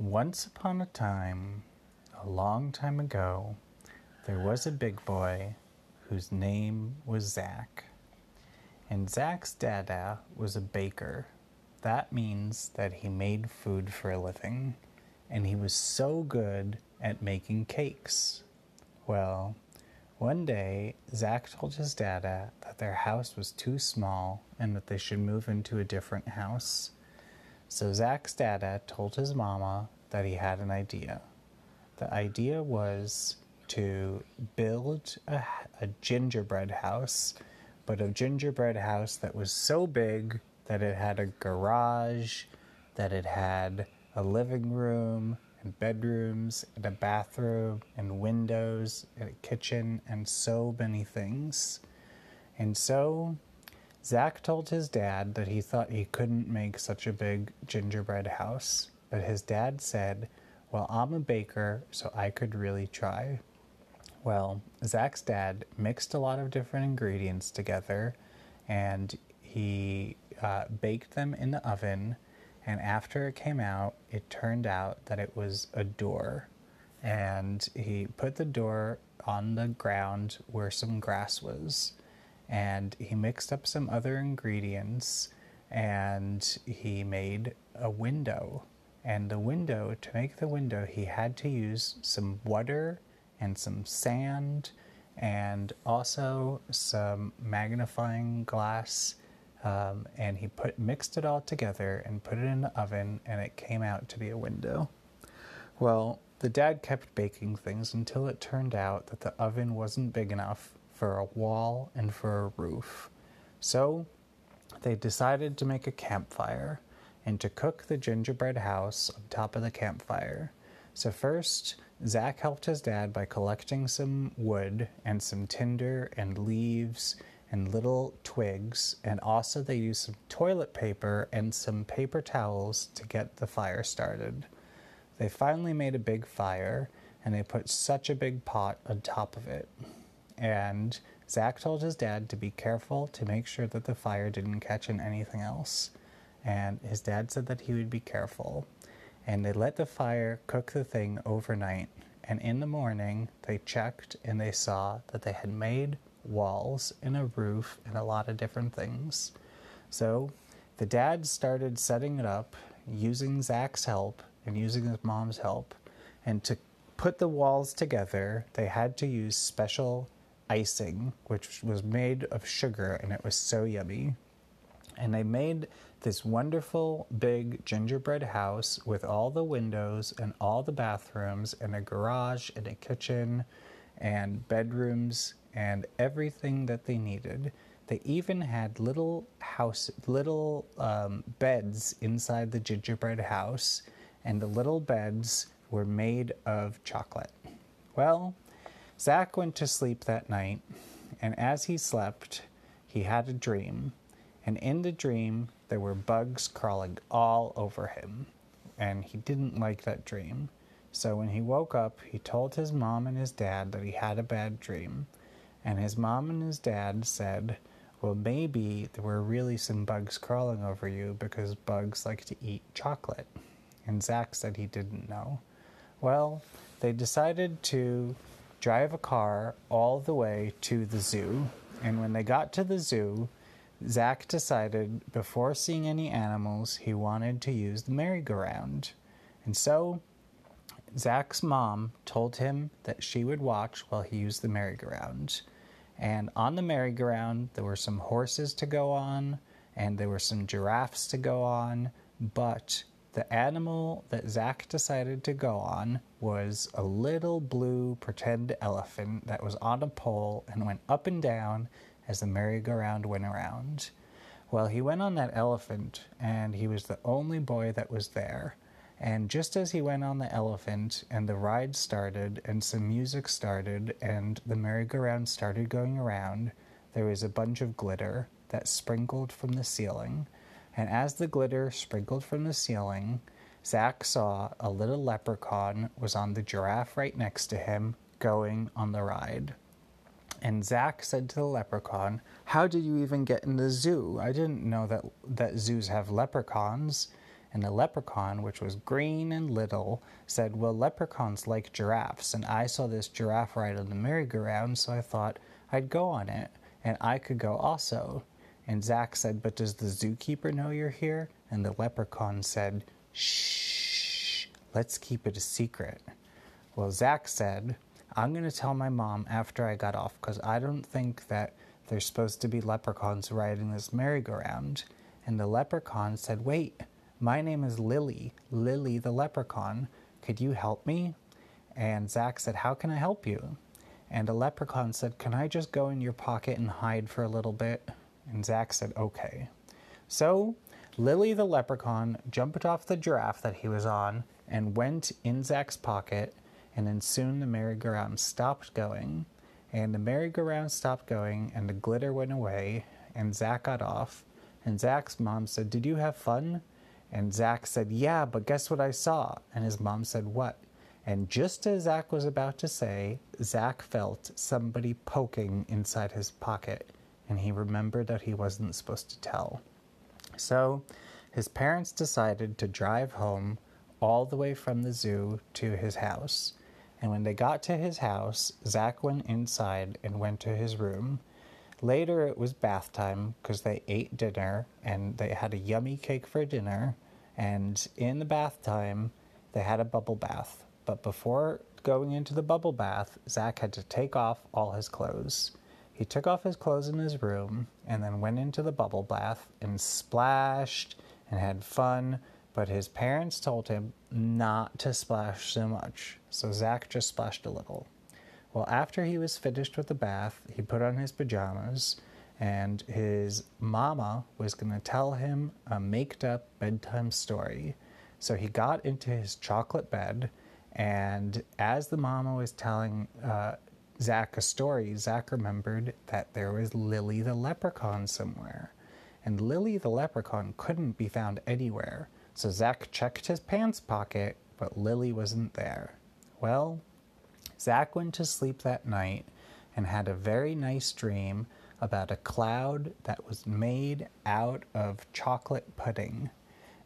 Once upon a time, a long time ago, there was a big boy whose name was Zach. And Zach's dada was a baker. That means that he made food for a living, and he was so good at making cakes. Well, one day, Zach told his dada that their house was too small and that they should move into a different house. So Zach's dada told his mama that he had an idea. The idea was to build a, a, gingerbread house, but a gingerbread house that was so big that it had a garage, that it had a living room and bedrooms and a bathroom and windows and a kitchen and so many things. And so Zach told his dad that he thought he couldn't make such a big gingerbread house, but his dad said, Well, I'm a baker, so I could really try. Well, Zach's dad mixed a lot of different ingredients together and he uh, baked them in the oven. And after it came out, it turned out that it was a door. And he put the door on the ground where some grass was and he mixed up some other ingredients and he made a window. And the window, to make the window, he had to use some water and some sand and also some magnifying glass. Um, and he put mixed it all together and put it in the oven, and it came out to be a window. Well, the dad kept baking things until it turned out that the oven wasn't big enough for a wall and for a roof. So they decided to make a campfire and to cook the gingerbread house on top of the campfire. So, first, Zach helped his dad by collecting some wood and some tinder and leaves and little twigs, and also they used some toilet paper and some paper towels to get the fire started. They finally made a big fire and they put such a big pot on top of it and Zach told his dad to be careful to make sure that the fire didn't catch in anything else. And his dad said that he would be careful. And they let the fire cook the thing overnight. And in the morning, they checked and they saw that they had made walls and a roof and a lot of different things. So the dad started setting it up using Zach's help and using his mom's help. And to put the walls together, they had to use special icing, which was made of sugar, and it was so yummy. And they made this wonderful big gingerbread house with all the windows and all the bathrooms and a garage and a kitchen and bedrooms and everything that they needed. They even had little house, little um, beds inside the gingerbread house, and the little beds were made of chocolate. Well, Zach went to sleep that night, and as he slept, he had a dream. And in the dream, there were bugs crawling all over him, and he didn't like that dream. So when he woke up, he told his mom and his dad that he had a bad dream. And his mom and his dad said, Well, maybe there were really some bugs crawling over you because bugs like to eat chocolate. And Zach said he didn't know. Well, they decided to drive a car all the way to the zoo. And when they got to the zoo, Zach decided before seeing any animals, he wanted to use the merry-go-round. And so Zach's mom told him that she would watch while he used the merry-go-round. And on the merry-go-round, there were some horses to go on, and there were some giraffes to go on, but the animal that Zach decided to go on was a little blue pretend elephant that was on a pole and went up and down as the merry-go-round went around. Well, he went on that elephant, and he was the only boy that was there. And just as he went on the elephant, and the ride started, and some music started, and the merry-go-round started going around, there was a bunch of glitter that sprinkled from the ceiling and as the glitter sprinkled from the ceiling, Zach saw a little leprechaun was on the giraffe right next to him, going on the ride. And Zach said to the leprechaun, How did you even get in the zoo? I didn't know that, that zoos have leprechauns. And the leprechaun, which was green and little, said, Well, leprechauns like giraffes, and I saw this giraffe ride on the merry-go-round, so I thought I'd go on it, and I could go also. And Zach said, But does the zookeeper know you're here? And the leprechaun said, Shh, let's keep it a secret. Well, Zach said, I'm going to tell my mom after I got off because I don't think that there's supposed to be leprechauns riding this merry-go-round. And the leprechaun said, Wait, my name is Lily, Lily the leprechaun. Could you help me? And Zach said, How can I help you? And the leprechaun said, Can I just go in your pocket and hide for a little bit? And Zach said, Okay. So Lily the leprechaun jumped off the giraffe that he was on and went in Zach's pocket and then soon the merry-go-round stopped going, and the merry-go-round stopped going, and the glitter went away, and Zach got off, and Zach's mom said, Did you have fun? And Zach said, Yeah, but guess what I saw? And his mom said, What? And just as Zach was about to say, Zach felt somebody poking inside his pocket, and he remembered that he wasn't supposed to tell. So his parents decided to drive home all the way from the zoo to his house. And when they got to his house, Zach went inside and went to his room. Later, it was bath time because they ate dinner and they had a yummy cake for dinner. And in the bath time, they had a bubble bath. But before going into the bubble bath, Zach had to take off all his clothes. He took off his clothes in his room and then went into the bubble bath and splashed and had fun but his parents told him not to splash so much, so Zach just splashed a little. Well, after he was finished with the bath, he put on his pajamas, and his mama was going to tell him a made up bedtime story. So he got into his chocolate bed, and as the mama was telling uh, Zach a story, Zach remembered that there was Lily the leprechaun somewhere. And Lily the leprechaun couldn't be found anywhere. So Zach checked his pants pocket, but Lily wasn't there. Well, Zach went to sleep that night and had a very nice dream about a cloud that was made out of chocolate pudding.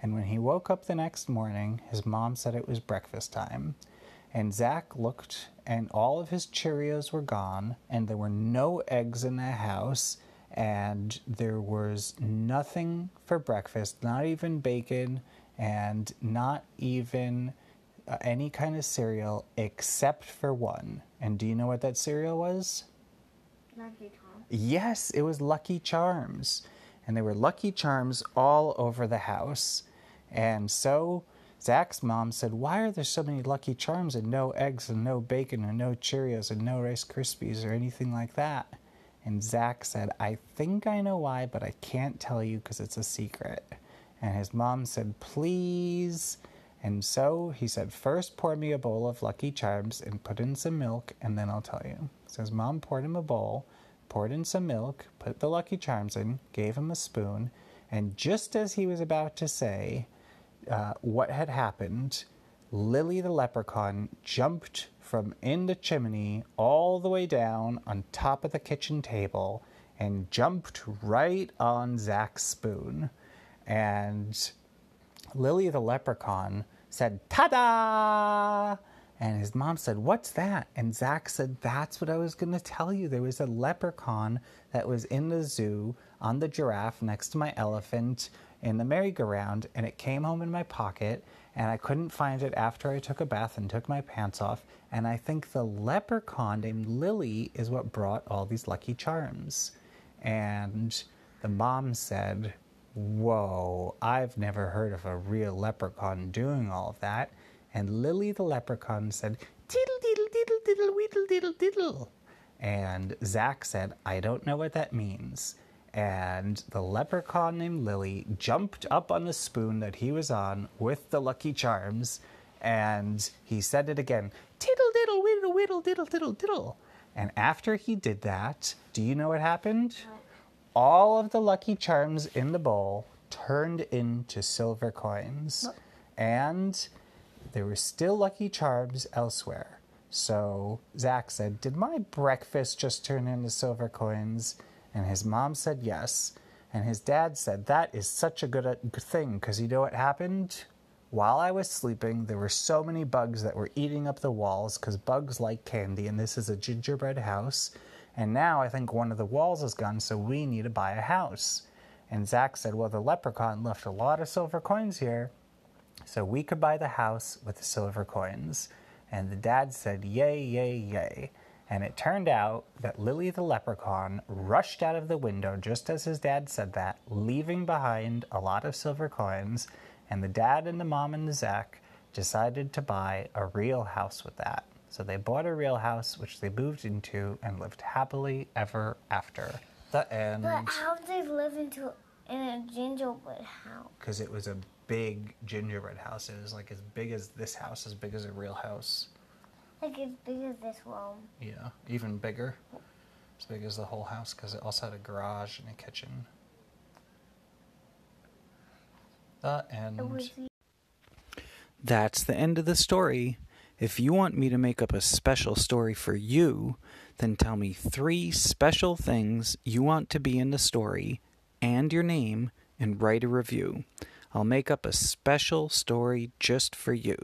And when he woke up the next morning, his mom said it was breakfast time. And Zach looked, and all of his Cheerios were gone, and there were no eggs in the house, and there was nothing for breakfast, not even bacon, and not even uh, any kind of cereal except for one. And do you know what that cereal was? Lucky Charms. Yes, it was Lucky Charms. And there were Lucky Charms all over the house. And so Zach's mom said, Why are there so many Lucky Charms and no eggs and no bacon and no Cheerios and no Rice Krispies or anything like that? And Zach said, I think I know why, but I can't tell you because it's a secret. And his mom said, Please. And so he said, First, pour me a bowl of Lucky Charms and put in some milk, and then I'll tell you. So his mom poured him a bowl, poured in some milk, put the Lucky Charms in, gave him a spoon, and just as he was about to say uh, what had happened, Lily the leprechaun jumped from in the chimney all the way down on top of the kitchen table and jumped right on Zach's spoon. And Lily the leprechaun said, Ta da! And his mom said, What's that? And Zach said, That's what I was going to tell you. There was a leprechaun that was in the zoo on the giraffe next to my elephant in the merry-go-round, and it came home in my pocket, and I couldn't find it after I took a bath and took my pants off. And I think the leprechaun named Lily is what brought all these lucky charms. And the mom said, Whoa, I've never heard of a real leprechaun doing all of that. And Lily the leprechaun said, Tiddle, diddle, diddle, diddle, weedle, diddle, diddle. And Zach said, I don't know what that means. And the leprechaun named Lily jumped up on the spoon that he was on with the lucky charms. And he said it again, Tiddle, diddle, whittle, whittle, diddle, diddle, diddle. And after he did that, do you know what happened? all of the lucky charms in the bowl turned into silver coins. And there were still lucky charms elsewhere. So Zach said, Did my breakfast just turn into silver coins? And his mom said yes. And his dad said, That is such a good, thing because you know what happened? While I was sleeping, there were so many bugs that were eating up the walls because bugs like candy, and this is a gingerbread house. And now I think one of the walls is gone, so we need to buy a house. And Zach said, Well, the leprechaun left a lot of silver coins here, so we could buy the house with the silver coins. And the dad said, Yay, yay, yay. And it turned out that Lily the leprechaun rushed out of the window just as his dad said that, leaving behind a lot of silver coins. And the dad and the mom and the Zach decided to buy a real house with that. So they bought a real house, which they moved into and lived happily ever after. The end. But how did they live into in a gingerbread house? Because it was a big gingerbread house. It was like as big as this house, as big as a real house. Like as big as this room. Yeah, even bigger. As big as the whole house because it also had a garage and a kitchen. The end. That's the end of the story. If you want me to make up a special story for you, then tell me three special things you want to be in the story and your name and write a review. I'll make up a special story just for you.